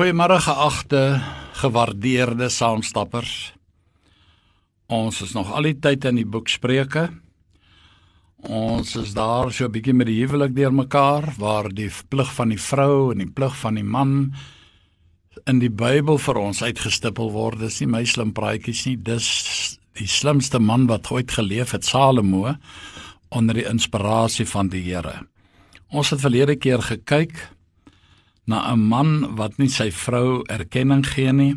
Goeiemôre geagte, gewaardeerde saamstappers. Ons is nog al die tyd in die boek Spreuke. Ons is daar so 'n bietjie met die huwelik deurmekaar waar die plig van die vrou en die plig van die man in die Bybel vir ons uitgestippel word. Dis nie my slim praatjies nie, dis die slimste man wat ooit geleef het, Salomo, onder die inspirasie van die Here. Ons het verlede keer gekyk na 'n man wat nie sy vrou erkenning gee nie,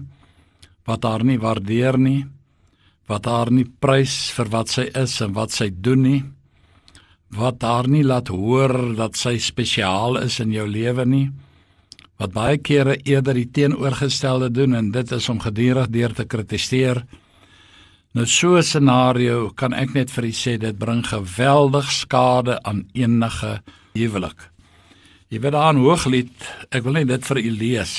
wat haar nie waardeer nie, wat haar nie prys vir wat sy is en wat sy doen nie, wat haar nie laat hoor dat sy spesiaal is in jou lewe nie, wat baie kere eerder die teenoorgestelde doen en dit is om gedurig deur te kritiseer. Nou so 'n scenario kan ek net vir u sê dit bring geweldig skade aan enige huwelik. Jy weet daar in Hooglied, ek wil net dit vir u lees.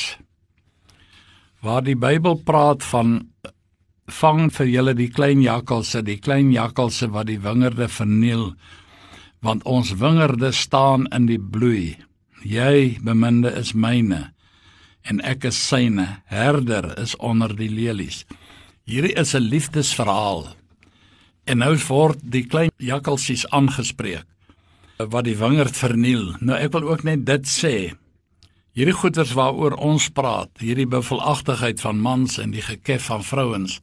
Waar die Bybel praat van vang vir julle die klein jakkalse, die klein jakkalse wat die wingerde verniel, want ons wingerde staan in die bloei. Jy, beminde, is myne en ek is syne. Herder is onder die lelies. Hierdie is 'n liefdesverhaal. En nou word die klein jakkalsies aangespreek wat die wingerd verniel. Nou ek wil ook net dit sê. Hierdie goeters waaroor ons praat, hierdie bevolagtigheid van mans en die gekef van vrouens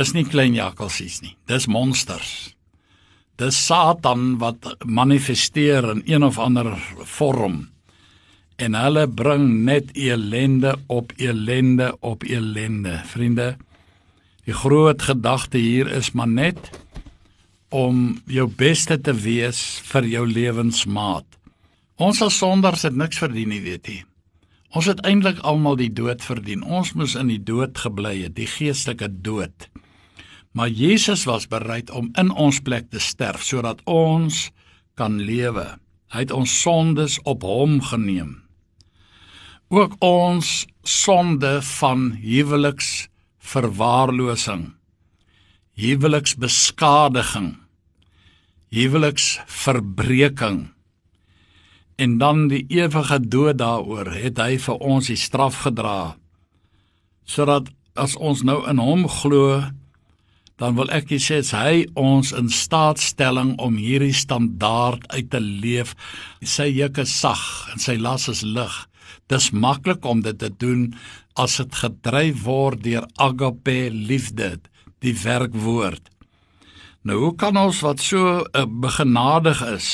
is nie klein jakkalsies nie. Dis monsters. Dis Satan wat manifesteer in een of ander vorm. En hulle bring net elende op elende op elende. Vriende, die groot gedagte hier is maar net om jou beste te wees vir jou lewensmaat. Ons as sondaars het niks verdien nie, weet jy. Ons het eintlik almal die dood verdien. Ons moes in die dood gebly het, die geestelike dood. Maar Jesus was bereid om in ons plek te sterf sodat ons kan lewe. Hy het ons sondes op hom geneem. Ook ons sonde van huweliks verwaarlosing huweliksbeskadiging, huweliksverbreeking en dan die ewige dood daaroor het hy vir ons die straf gedra. Sodat as ons nou in hom glo dan wil ek sê hy ons in staatstelling om hierdie standaard uit te leef. Sy juk is sag en sy las is lig. Dis maklik om dit te doen as dit gedryf word deur agape liefde die werkwoord. Nou hoe kan ons wat so uh, begenadig is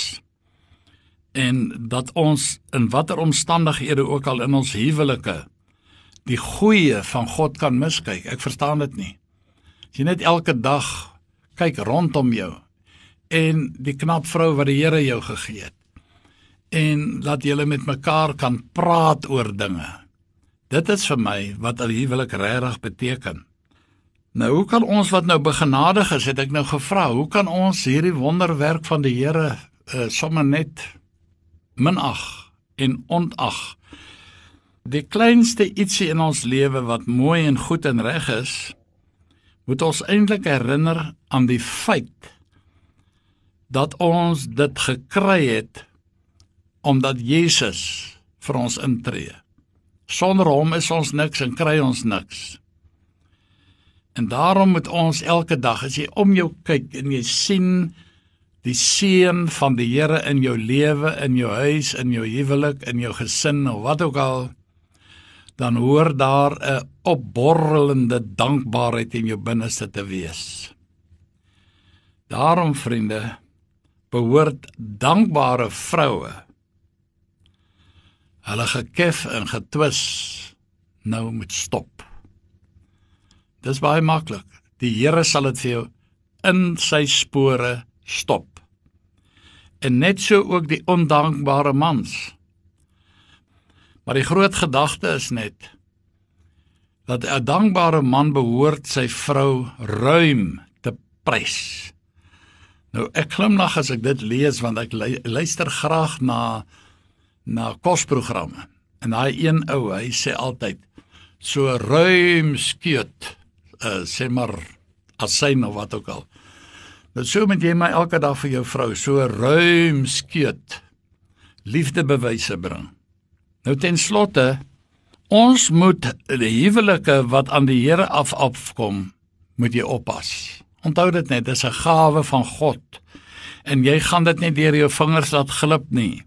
en dat ons in watter omstandighede ook al in ons huwelike die goeie van God kan miskyk? Ek verstaan dit nie. As jy net elke dag kyk rondom jou en die knap vrou wat die Here jou gegee het en laat julle met mekaar kan praat oor dinge. Dit is vir my wat 'n huwelik regtig beteken. Nou hoe kan ons wat nou begenadig is, het ek nou gevra, hoe kan ons hierdie wonderwerk van die Here uh, sommer net minag en onag? Die kleinste ietsie in ons lewe wat mooi en goed en reg is, moet ons eintlik herinner aan die feit dat ons dit gekry het omdat Jesus vir ons intree. Sonder hom is ons niks en kry ons niks. En daarom moet ons elke dag as jy om jou kyk en jy sien die seën van die Here in jou lewe, in jou huis, in jou huwelik, in jou gesin of wat ook al, dan hoor daar 'n opborrelende dankbaarheid in jou binneste te wees. Daarom vriende, behoort dankbare vroue hulle gekef en getwis nou moet stop. Dis baie maklik. Die Here sal dit vir jou in sy spore stop. En net so ook die ondankbare mans. Maar die groot gedagte is net dat 'n dankbare man behoort sy vrou ruim te prys. Nou ek glimlag as ek dit lees want ek luister graag na na kosprogramme. En daai een ou, hy sê altyd so ruim skeut uh, sê maar asyn of wat ook al. Nou so moet jy my elke dag vir jou vrou so ruim skeut liefdebewyse bring. Nou ten slotte Ons moet die huwelike wat aan die Here af afkom, moet jy oppas. Onthou dit net, dis 'n gawe van God. En jy gaan dit nie deur jou vingers laat glip nie.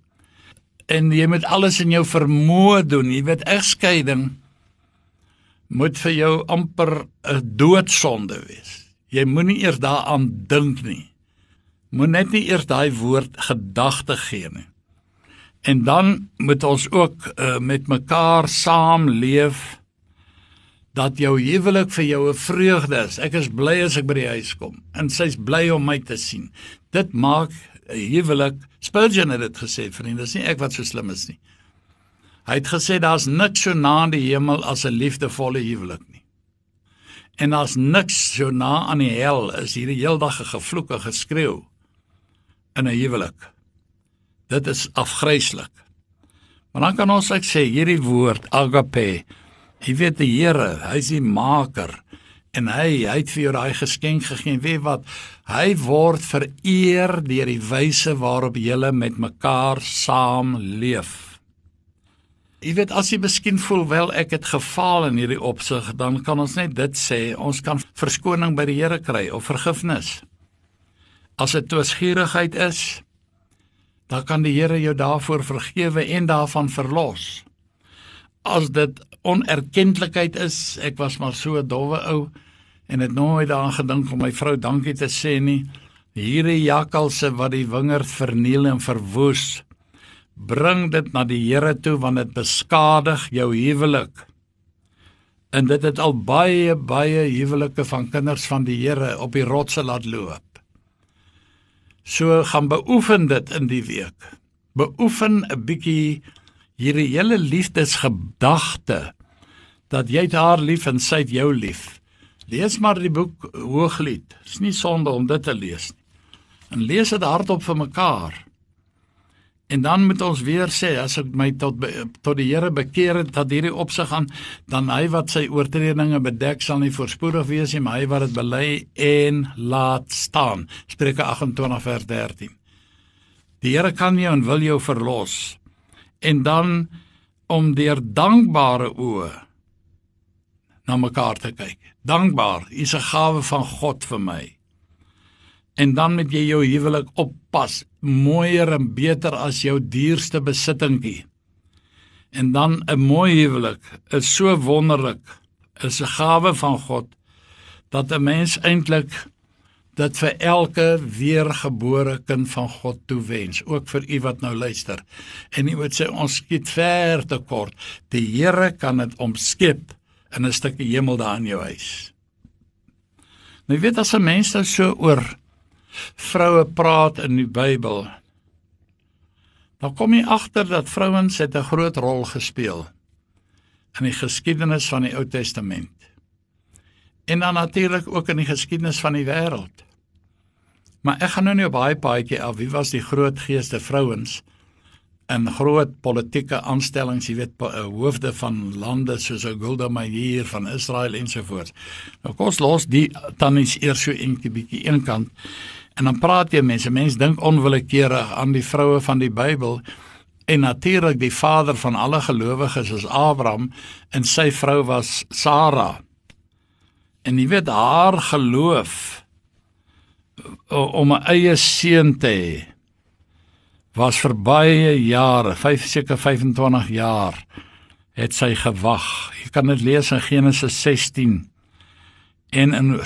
En jy moet alles in jou vermoë doen. Jy weet egskeiding moet vir jou amper 'n doodsonde wees. Jy moenie eers daaraan dink nie. Moet net nie eers daai woord gedagte gee nie. En dan moet ons ook uh, met mekaar saamleef dat jou huwelik vir jou 'n vreugde is. Ek is bly as ek by die huis kom en sy's bly om my te sien. Dit maak 'n huwelik Spurgeon het dit gesê, vriende, dis nie ek wat so slim is nie. Hy het gesê daar's niks so na in die hemel as 'n liefdevolle huwelik nie. En daar's niks so na aan die hel is hierdie heeldag gevloeke geskreeu in 'n huwelik. Dit is afgryslik. Maar dan kan ons ek sê hierdie woord agape. Jy weet die Here, hy's die maker en hy hy het vir jou daai geskenk gegee. Weet wat? Hy word vereer deur die wyse waarop jy met mekaar saam leef. Jy weet as jy miskien voel wel ek het gefaal in hierdie opsig, dan kan ons net dit sê, ons kan verskoning by die Here kry of vergifnis. As dit toesgierigheid is, dan kan die Here jou daarvoor vergewe en daarvan verlos. As dit onerkentlikheid is, ek was maar so 'n dowwe ou en het nooit daaraan gedink om my vrou dankie te sê nie. Hierdie jakkalse wat die wingerd verniel en verwoes, bring dit na die Here toe want dit beskadig jou huwelik. En dit het al baie baie huwelike van kinders van die Here op die rotse laat loop. So gaan beoefen dit in die week. Beoefen 'n bietjie hierdie hele liefdesgedagte dat jy haar lief en sy jou lief. Lees maar die boek Hooglied. Dit is nie sonde om dit te lees nie. En lees dit hardop vir mekaar. En dan moet ons weer sê as ek my tot tot die Here bekeer het dat hierdie opsig gaan dan hy wat sy oortredinge bedek sal nie voorspoedig wees nie maar hy wat dit bely en laat staan. Spreuke 28 vers 13 Die Here kan jou en wil jou verlos. En dan om deur dankbare oë na mekaar te kyk. Dankbaar is 'n gawe van God vir my en dan moet jy jou huwelik oppas mooier en beter as jou duurste besittingkie. En dan 'n mooi huwelik is so wonderlik is 'n gawe van God dat 'n mens eintlik dit vir elke weergebore kind van God toewens ook vir u wat nou luister. En u moet sê ons skiet ver te kort. Die Here kan dit omskep in 'n stukkie hemel daar in jou huis. Nou weet as 'n mens nou so oor vroue praat in die Bybel. Dan kom jy agter dat vrouens het 'n groot rol gespeel in die geskiedenis van die Ou Testament. En dan natuurlik ook in die geskiedenis van die wêreld. Maar ek gaan nou nie op baie paadjie af wie was die groot geeste vrouens in groot politieke aanstellings, jy weet eh, hoofde van lande soos Golda Meir van Israel ensovoorts. Nou kom ons los die tannies eers so eentjie bietjie eenkant. En dan praat jy mense, mense dink onwillekeurig aan die vroue van die Bybel en natuurlik die vader van alle gelowiges is Abraham en sy vrou was Sara. En jy weet haar geloof om 'n eie seun te hê was vir baie jare, 5 seker 25 jaar het sy gewag. Jy kan dit lees in Genesis 16 en in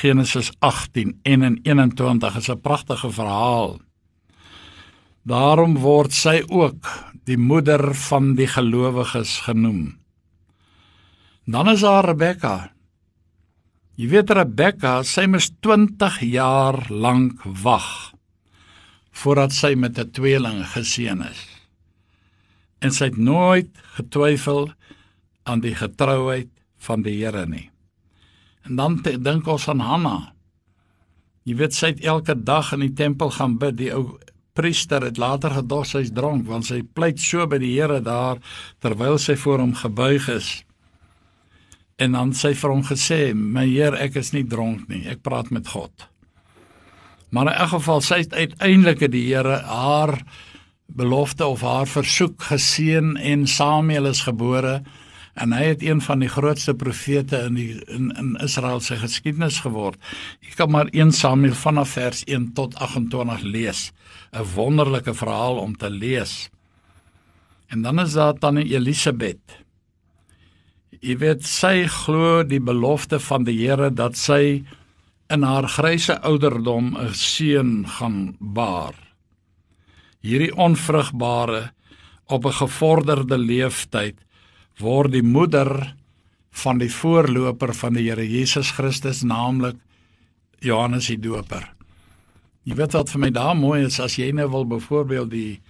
Genesis 18 en in 21 is 'n pragtige verhaal. Daarom word sy ook die moeder van die gelowiges genoem. Dan is daar Rebekka. Jy weet Rebekka, sy moes 20 jaar lank wag voordat sy met 'n tweeling geseën is. En sy het nooit getwyfel aan die getrouheid van die Here nie. En dan dink ons aan Hanna. Jy weet sy het elke dag in die tempel gaan bid. Die ou priester het later gedos sy's dronk want sy pleit so by die Here daar terwyl sy voor hom gebuig is. En dan sê vir hom gesê: "My Heer, ek is nie dronk nie. Ek praat met God." Maar in elk geval sy het uiteindelik die Here haar belofte of haar versoek geseën en Samuel is gebore en hy het een van die grootste profete in die in, in Israel se geskiedenis geword. Jy kan maar 1 Samuel vanaf vers 1 tot 28 lees. 'n Wonderlike verhaal om te lees. En dan is daar tannie Elisabeth. Jy weet sy glo die belofte van die Here dat sy in haar grysse ouderdom 'n seun gaan baar. Hierdie onvrugbare op 'n gevorderde leeftyd word die moeder van die voorloper van die Here Jesus Christus, naamlik Johannes die Doper. Jy weet wat vir my daar mooi is as jy nou wil byvoorbeeld die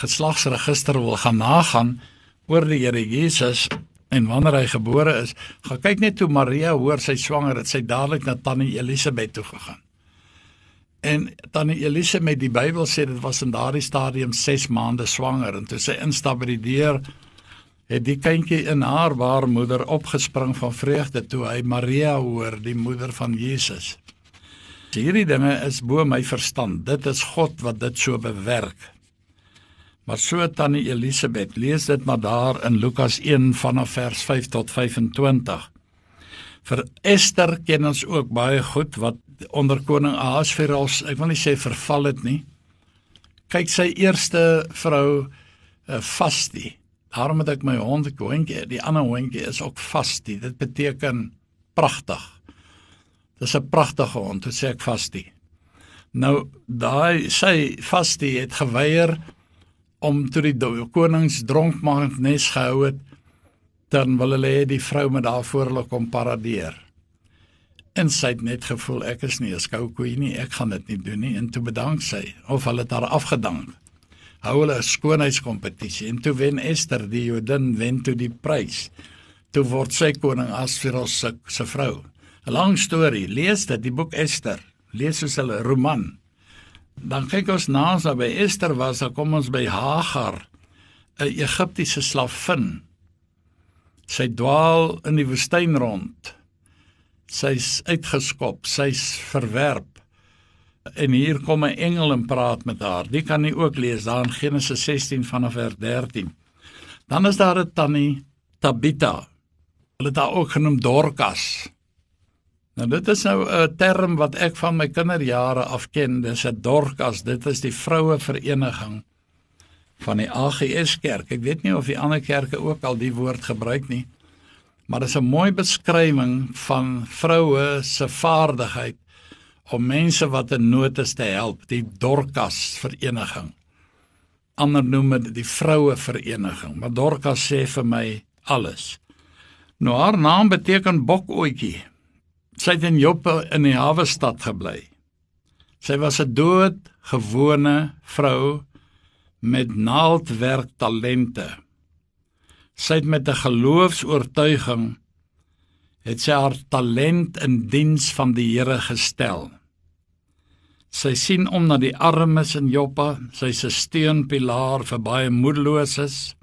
geslagsregister wil gaan nagaan oor die Here Jesus en wanneer hy gebore is, gaan kyk net toe Maria hoor sy swanger het sy dadelik na tannie Elisabeth toe gegaan. En tannie Elise met die Bybel sê dit was in daardie stadium 6 maande swanger en toe sy instap by die deur het die kindjie in haar baarmoeder opgespring van vreugde toe hy Maria hoor, die moeder van Jesus. Hierdie dinge is bo my verstand. Dit is God wat dit so bewerk. Maar so tannie Elisabeth, lees dit maar daar in Lukas 1 vanaf vers 5 tot 25. Vir Ester ken ons ook baie goed wat onder koning Ahasveros, ek wil nie sê verval het nie. Kyk sy eerste vrou uh, Vasti. Daarom het ek my hond hondjie, die ander hondjie is ook Vasti. Dit beteken pragtig. Dis 'n pragtige hond, dit sê ek Vasti. Nou daai sy Vasti het geweier om toe die konings dronk maand nes gehou het dan wil hulle hê die vrou moet daarvoor hulle kom paradeer. En sy het net gevoel ek is nie 'n skoukoei nie, ek gaan dit nie doen nie en toe bedank sy of hulle het haar afgedank. Hou hulle 'n skoonheidskompetisie en toe wen Esther die Jodin wen toe die prys. Toe word sy koning Asveros se se vrou. 'n Lang storie, lees dit die boek Esther. Lees soos 'n roman. Dan kyk ons na as by Esther was, dan kom ons by Hagar, 'n Egiptiese slavin Sy dwaal in die woestyn rond. Sy's uitgeskop, sy's verwerp. En hier kom 'n engel en praat met haar. Dit kan jy ook lees daar in Genesis 16 vanaf vers 13. Dan is daar 'n tannie Tabita. Hulle haar ook genoem Dorcas. Nou dit is nou 'n term wat ek van my kinderjare af ken. Dis 'n Dorcas. Dit is die vroue vereniging van die AGS kerk. Ek weet nie of die ander kerke ook al die woord gebruik nie. Maar dit is 'n mooi beskrywing van vroue se vaardigheid om mense wat in nood is te help, die Dorcas vereniging. Ander noem dit die vroue vereniging, maar Dorcas sê vir my alles. Nou haar naam beteken bokoetjie. Sy het in Joppe in die hawe stad gebly. Sy was 'n doodgewone vrou met naaldwerk talente. Sy het met 'n geloofs-oortuiging het sy haar talent in diens van die Here gestel. Sy sien om na die armes in Joppa, sy's 'n steunpilaar vir baie moedeloses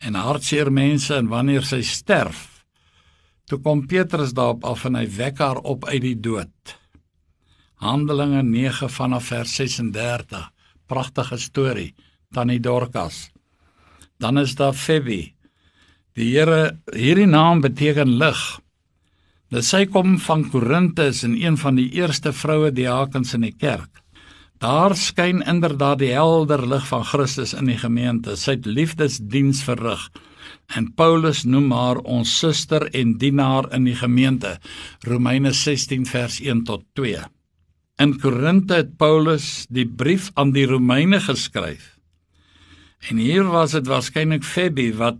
en hartseer mense en wanneer sy sterf, toe kom Petrus daarop af en hy wek haar op uit die dood. Handelinge 9 vanaf vers 36 pragtige storie tannie Dorcas. Dan is daar Febby. Die Here, hierdie naam beteken lig. Dit sy kom van Korinthe en een van die eerste vroue diakens in die kerk. Daar skyn inderdaad die helder lig van Christus in die gemeente. Sy het liefdesdiens verrig. En Paulus noem haar ons suster en dienaar in die gemeente. Romeine 16 vers 1 tot 2. In Korinthe het Paulus die brief aan die Romeine geskryf. En hier was dit waarskynlik Febby wat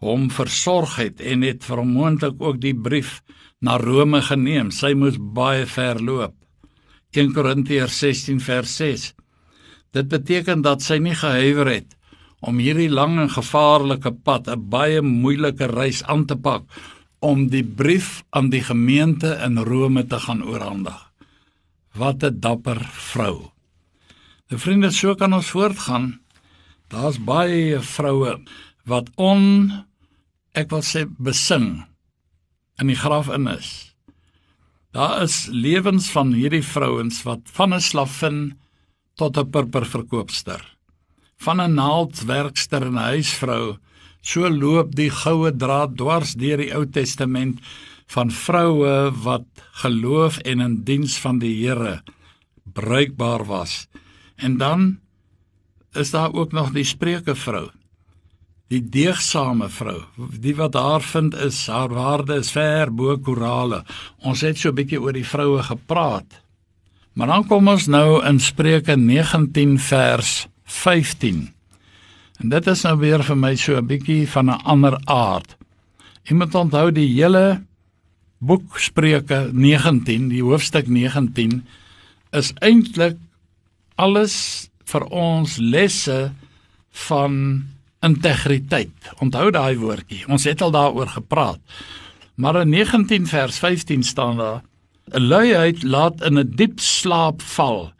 hom versorg het en het vermoontelik ook die brief na Rome geneem. Sy moes baie ver loop. 1 Korintiërs 16 vers 6. Dit beteken dat sy nie gehuiwer het om hierdie lang en gevaarlike pad, 'n baie moeilike reis aan te pak om die brief aan die gemeente in Rome te gaan oorhandig. Wat 'n dapper vrou. Die vriende, so kan ons voortgaan. Daar's baie vroue wat on ek wil sê besing in die graf in is. Daar is lewens van hierdie vrouens wat van 'n slavin tot 'n purperverkoopster, van 'n naaldwerkster en 'n huisvrou So loop die goue draad dwars deur die Ou Testament van vroue wat geloof en in diens van die Here bruikbaar was. En dan is daar ook nog die Spreuke vrou. Die deegsame vrou. Die wat haar vind is haar waarde is ver bo korale. Ons het so 'n bietjie oor die vroue gepraat. Maar dan kom ons nou in Spreuke 19 vers 15. En dit is nou weer vir my so 'n bietjie van 'n ander aard. Jy moet onthou die hele boek Spreuke 19, die hoofstuk 19 is eintlik alles vir ons lesse van integriteit. Onthou daai woordjie. Ons het al daaroor gepraat. Maar in 19 vers 15 staan daar: 'n Luiheid laat in 'n diep slaap val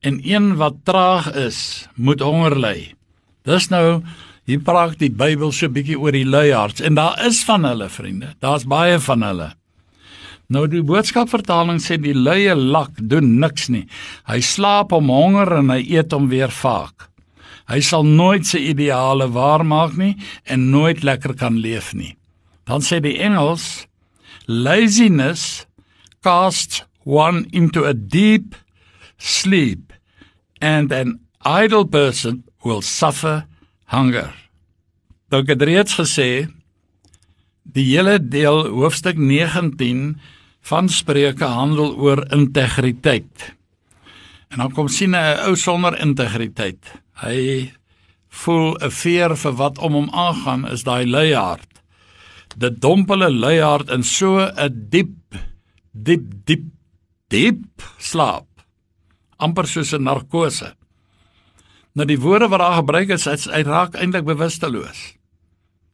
en een wat traag is, moet honger ly. Dis nou hier praat die Bybel so 'n bietjie oor die luihards en daar is van hulle vriende. Daar's baie van hulle. Nou die boodskapvertaling sê die luie lak doen niks nie. Hy slaap om honger en hy eet om weer vaak. Hy sal nooit sy ideale waarmaak nie en nooit lekker kan leef nie. Dan sê die Engels laziness casts one into a deep sleep and an idle person will suffer hunger. Dink het reeds gesê die hele deel hoofstuk 19 van Spreuke handel oor integriteit. En dan kom sien 'n ou sonder integriteit. Hy voel 'n veer vir wat om hom aangaan is daai luiaard. Dit dompel 'n luiaard in so 'n diep diep diep diep slaap. amper soos 'n narkose. Nou die woorde wat daar gebruik is, hy raak eintlik bewusteloos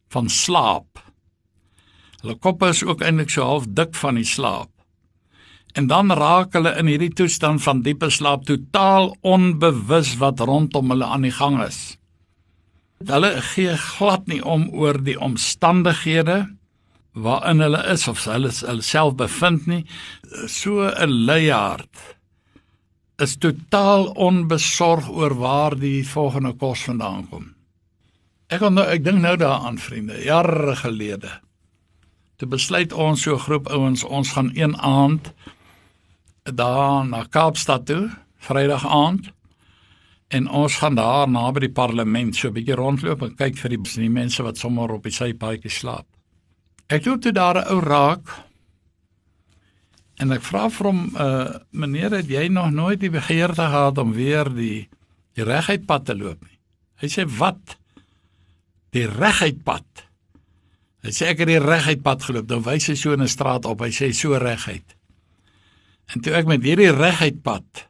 van slaap. Hulle koppe is ook eintlik so half dik van die slaap. En dan raak hulle in hierdie toestand van diepe slaap totaal onbewus wat rondom hulle aan die gang is. Hulle gee glad nie om oor die omstandighede waarin hulle is of hulle hulle self bevind nie. So 'n luiaard is totaal onbesorg oor waar die volgende kos vandaan kom. Ek kon nou ek dink nou daaraan vriende, jare gelede. Toe besluit ons so 'n groep ouens ons gaan een aand daar na Kaapstad toe, Vrydag aand. En ons gaan daar naby die parlement so 'n bietjie rondloop en kyk vir die, die mense wat sommer op die sypaadjie slaap. Ek loop toe daar 'n ou raak en ek vra vir hom, uh, "Meneer, het jy nog nooit die begeerte gehad om weer die die reguit pad te loop nie?" Hy sê, "Wat? Die reguit pad?" Hy sê ek het die reguit pad geloop. Dan wys hy so in 'n straat op. Hy sê so reguit. En toe ek met hierdie reguit pad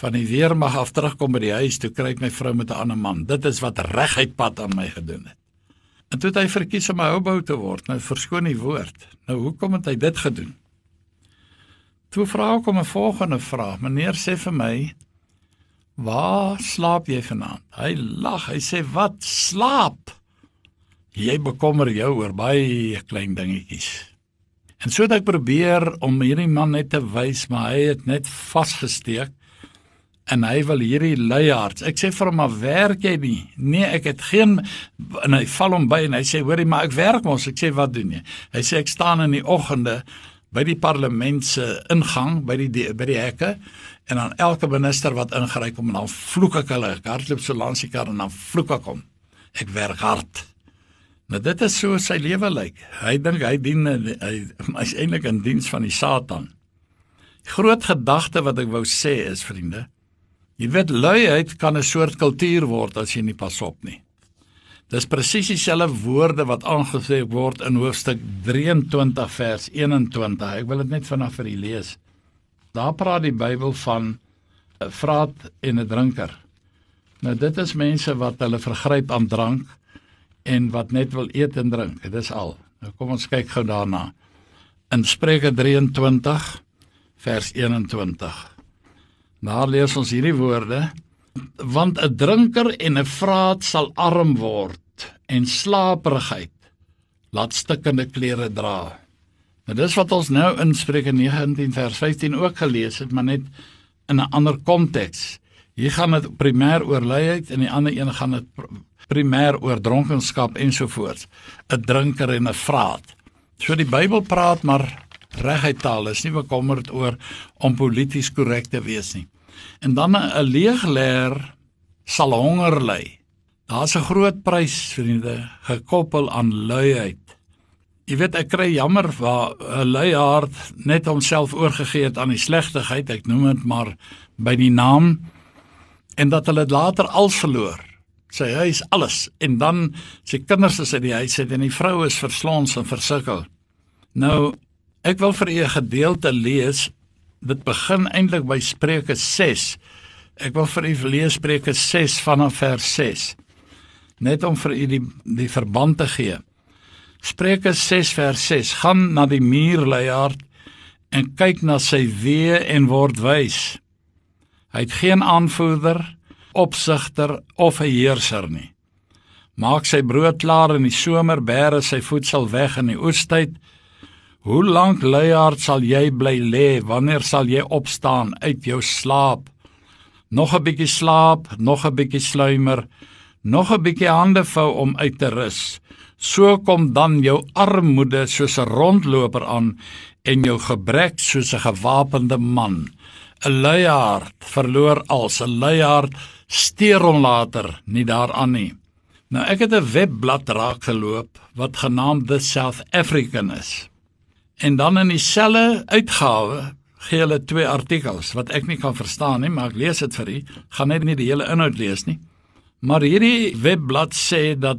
van die weermag af terugkom by die huis, toe kry ek my vrou met 'n ander man. Dit is wat reguit pad aan my gedoen het. En toe het hy verkies om my houbou te word. Nou verskoon die woord. Nou hoekom het hy dit gedoen? Toe vra ek hom 'n volgende vraag. Meneer sê vir my, "Waar slaap jy vanaand?" Hy lag. Hy sê, "Wat slaap? Jy bekommer jou oor baie klein dingetjies." En so het ek probeer om hierdie man net te wys, maar hy het net vasgesteek en hy wil hierdie luiaards. Ek sê vir hom, "Maar werk jy nie?" Nee, ek het geen en hy val hom by en hy sê, "Hoorie, maar ek werk mos." Ek sê, "Wat doen jy?" Hy sê, "Ek staan in die oggende by die parlement se ingang by die by die hekke en dan elke minister wat ingry kom en dan vloek ek hulle. Ek hardloop so langs die kar en dan vloek ek hom. Ek werk hard. Maar dit is so sy lewe lyk. Hy dink hy dien hy hy's eintlik in diens van die Satan. Groot gedagte wat ek wou sê is vriende, jy weet luiheid kan 'n soort kultuur word as jy nie pas op nie. Dis presies dieselfde woorde wat aangesê word in hoofstuk 23 vers 21. Ek wil dit net vinnig vir u lees. Daar praat die Bybel van 'n vraat en 'n drinker. Nou dit is mense wat hulle vergryp aan drank en wat net wil eet en drink. Dit is al. Nou kom ons kyk gou daarna. In Spreuke 23 vers 21. Daar lees ons hierdie woorde: Want 'n drinker en 'n vraat sal arm word en slaperigheid laat stikkende klere dra. Nou dis wat ons nou in Spreuke 19 vers 15 ook gelees het, maar net in 'n ander konteks. Hier gaan dit primêr oor luiheid en die ander een gaan dit primêr oor dronkenskap ensovoorts, 'n drinker en 'n vraat. So die Bybel praat maar reguit taal, is nie bekommerd oor om polities korrek te wees nie. En dan 'n leegleer sal honger ly. Daar's 'n groot prys, vriende, gekoppel aan luiheid. Jy weet ek kry jammer waar 'n luiaard net homself oorgegee het aan die slegtigheid, ek noem dit maar by die naam en dat hulle later al verloor. Sy huis alles en dan sy kinders is uit die huis en die vrou is verslons en versukkel. Nou ek wil vir u 'n gedeelte lees. Dit begin eintlik by Spreuke 6. Ek wil vir u lees Spreuke 6 vanaf vers 6. Net om vir u die die verband te gee. Spreuke 6 vers 6: Gaan na die muurleiaard en kyk na sy weë en word wys. Hy het geen aanvoerder, opsigter of 'n heerser nie. Maak sy brood klaar in die somer, bære sy voedsel weg in die oestyd. Hoe lank leiaard sal jy bly lê? Wanneer sal jy opstaan uit jou slaap? Nog 'n bietjie slaap, nog 'n bietjie sluimer, nog 'n bietjie hande vou om uit te rus. So kom dan jou armoede soos 'n rondloper aan en jou gebrek soos 'n gewapende man. 'n Luiaard verloor als 'n luiaard steur hom later nie daaraan nie. Nou ek het 'n webblad raak geloop wat genaamd The South African is. En dan in dieselfde uitgawe gee hulle twee artikels wat ek nie kan verstaan nie, maar ek lees dit vir u. Gaan net nie die hele inhoud lees nie. Maar hierdie webblad sê dat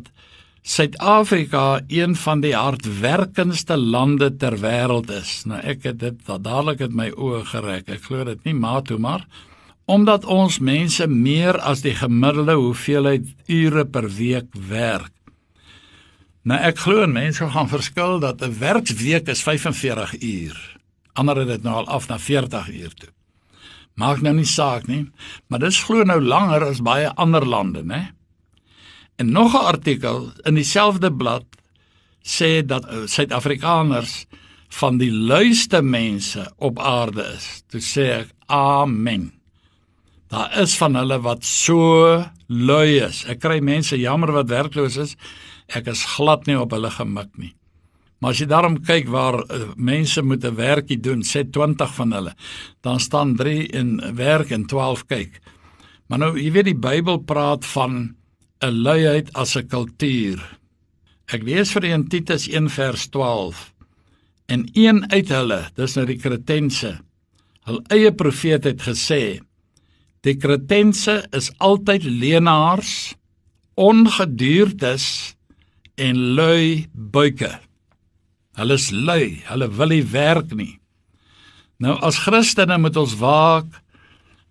Suid-Afrika een van die hardwerkendste lande ter wêreld is. Nou ek het dit dadelik het my oë gereg. Ek glo dit nie maar toe maar omdat ons mense meer as die gemiddelde hoeveelheid ure per week werk. Nou ek glo mense gaan verskil dat 'n werksweek is 45 uur. Ander het dit nou al af na 40 uur toe. Maak nou nie saak nie, maar dis glo nou langer as baie ander lande, né? En nog 'n artikel in dieselfde blad sê dat uh, Suid-Afrikaners van die luiste mense op aarde is. Toe sê ek amen. Daar is van hulle wat so lui is. Ek kry mense jammer wat werkloos is. Ek is glad nie op hulle gemik nie. Maar as jy daarom kyk waar uh, mense moet 'n werkie doen, sê 20 van hulle, dan staan 3 in werk en 12 kyk. Maar nou, jy weet die Bybel praat van 'n luiheid as 'n kultuur. Ek lees vir in Titus 1 vers 12. En een uit hulle, dis nou die Kretense, hul eie profeet het gesê: Die Kretense is altyd leenaars, ongeduurdes en lui buike. Hulle is lui, hulle wil nie werk nie. Nou as Christene moet ons waak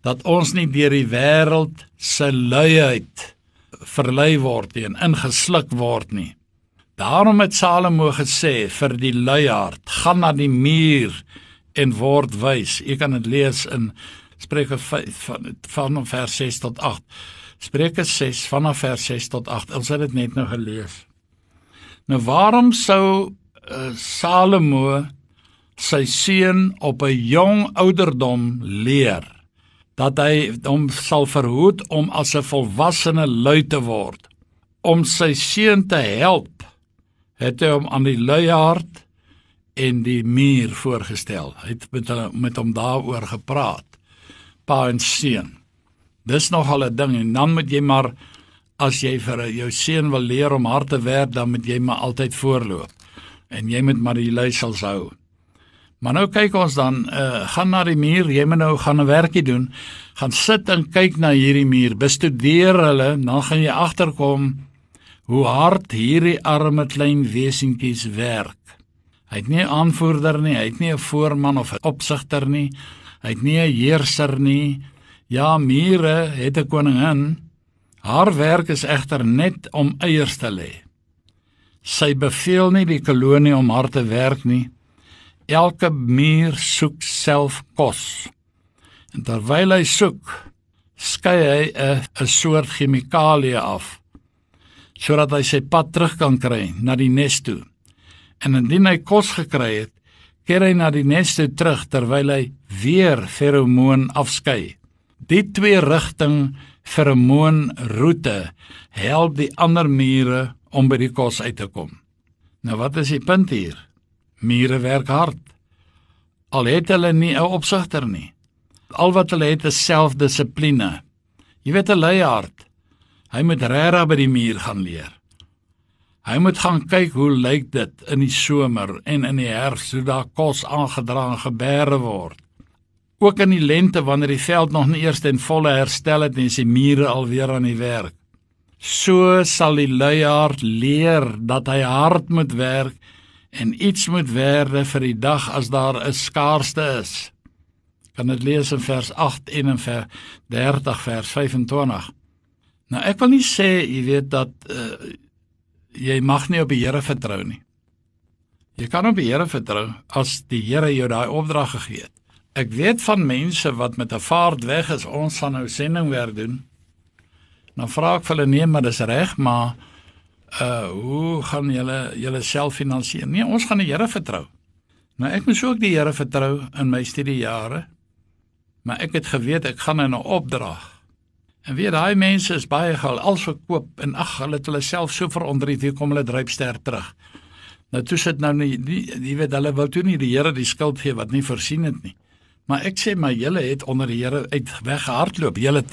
dat ons nie deur die wêreld se luiheid verlei word nie en ingesluk word nie. Daarom het Salomo gesê vir die luiaard: "Gaan na die muur en word wys." Jy kan dit lees in Spreuke van van vers 6 tot 8. Spreuke 6 vanaf vers 6 tot 8. Ons het dit net nou gelees. Nou waarom sou uh, Salomo sy seun op 'n jong ouderdom leer? Dat hy hom sal verhoed om as 'n volwassene lui te word. Om sy seun te help het hy hom aan die luiaard en die muur voorgestel. Hy het met hulle met hom daaroor gepraat. Pa en seun. Dis nogal 'n ding en dan moet jy maar as jy vir jou seun wil leer om hard te werk dan moet jy maar altyd voorloop. En jy moet maar die luisels hou Maar nou kyk ons dan, uh, gaan na die muur, jy moet nou gaan 'n werkie doen. Gaan sit en kyk na hierdie muur, bestudeer hulle, dan gaan jy agterkom hoe hard hierdie arme klein wesentjies werk. Hy het nie 'n aanvoerder nie, hy het nie 'n voorman of 'n opsigter nie. Hy het nie 'n heerser nie. Ja, mure het 'n koningin. Haar werk is egter net om eiers te lê. Sy beveel nie die kolonie om hard te werk nie. Elke muur soek self kos. En terwyl hy soek, skei hy 'n 'n soort chemikalie af sodat hy sy pad terug kan kry na die nes toe. En indien hy kos gekry het, keer hy na die nes toe terug terwyl hy weer feromoon afskei. Die twee rigting feromoonroete help die ander mure om by die kos uit te kom. Nou wat is die punt hier? Mure werk hard. Al het hulle nie 'n opsigter nie. Al wat hulle het is selfdissipline. Jy weet 'n leiaard. Hy moet regtig by die muur gaan leer. Hy moet gaan kyk hoe lyk dit in die somer en in die herfs hoe daar kos aangedra en gebeere word. Ook in die lente wanneer die veld nog nie eers ten volle herstel het en sy mure alweer aan die werk. So sal die luiaard leer dat hy hard moet werk en iets moet werde vir die dag as daar 'n skaarste is. Kan dit lees in vers 8 en in vers 30 vers 25. Nou ek wil nie sê jy weet dat uh, jy mag nie op die Here vertrou nie. Jy kan op die Here vertrou as die Here jou daai opdrag gegee het. Ek weet van mense wat met 'n vaart weg is, ons gaan nou sendingwerk doen. Dan vra ek vir hulle nee, maar dis reg, maar uh hoe gaan julle julle self finansier? Nee, ons gaan die Here vertrou. Nou ek moet ook die Here vertrou in my studiejare. Maar ek het geweet ek gaan in 'n opdrag. En weet daai mense is baie geld al verkoop en ag hulle het hulle self so veronder hier kom hulle dryp ster terug. Nou toe sit nou nie jy weet hulle wou toe nie die Here die skuld gee wat nie voorsien het nie. Maar ek sê maar julle het onder die Here uit weggehardloop. Julle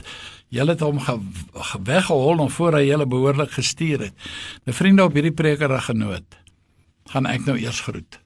Julle het hom ge, ge, weggehol en voor hy julle behoorlik gestuur het. My vriende op hierdie preker genoot. Gaan ek nou eers groet.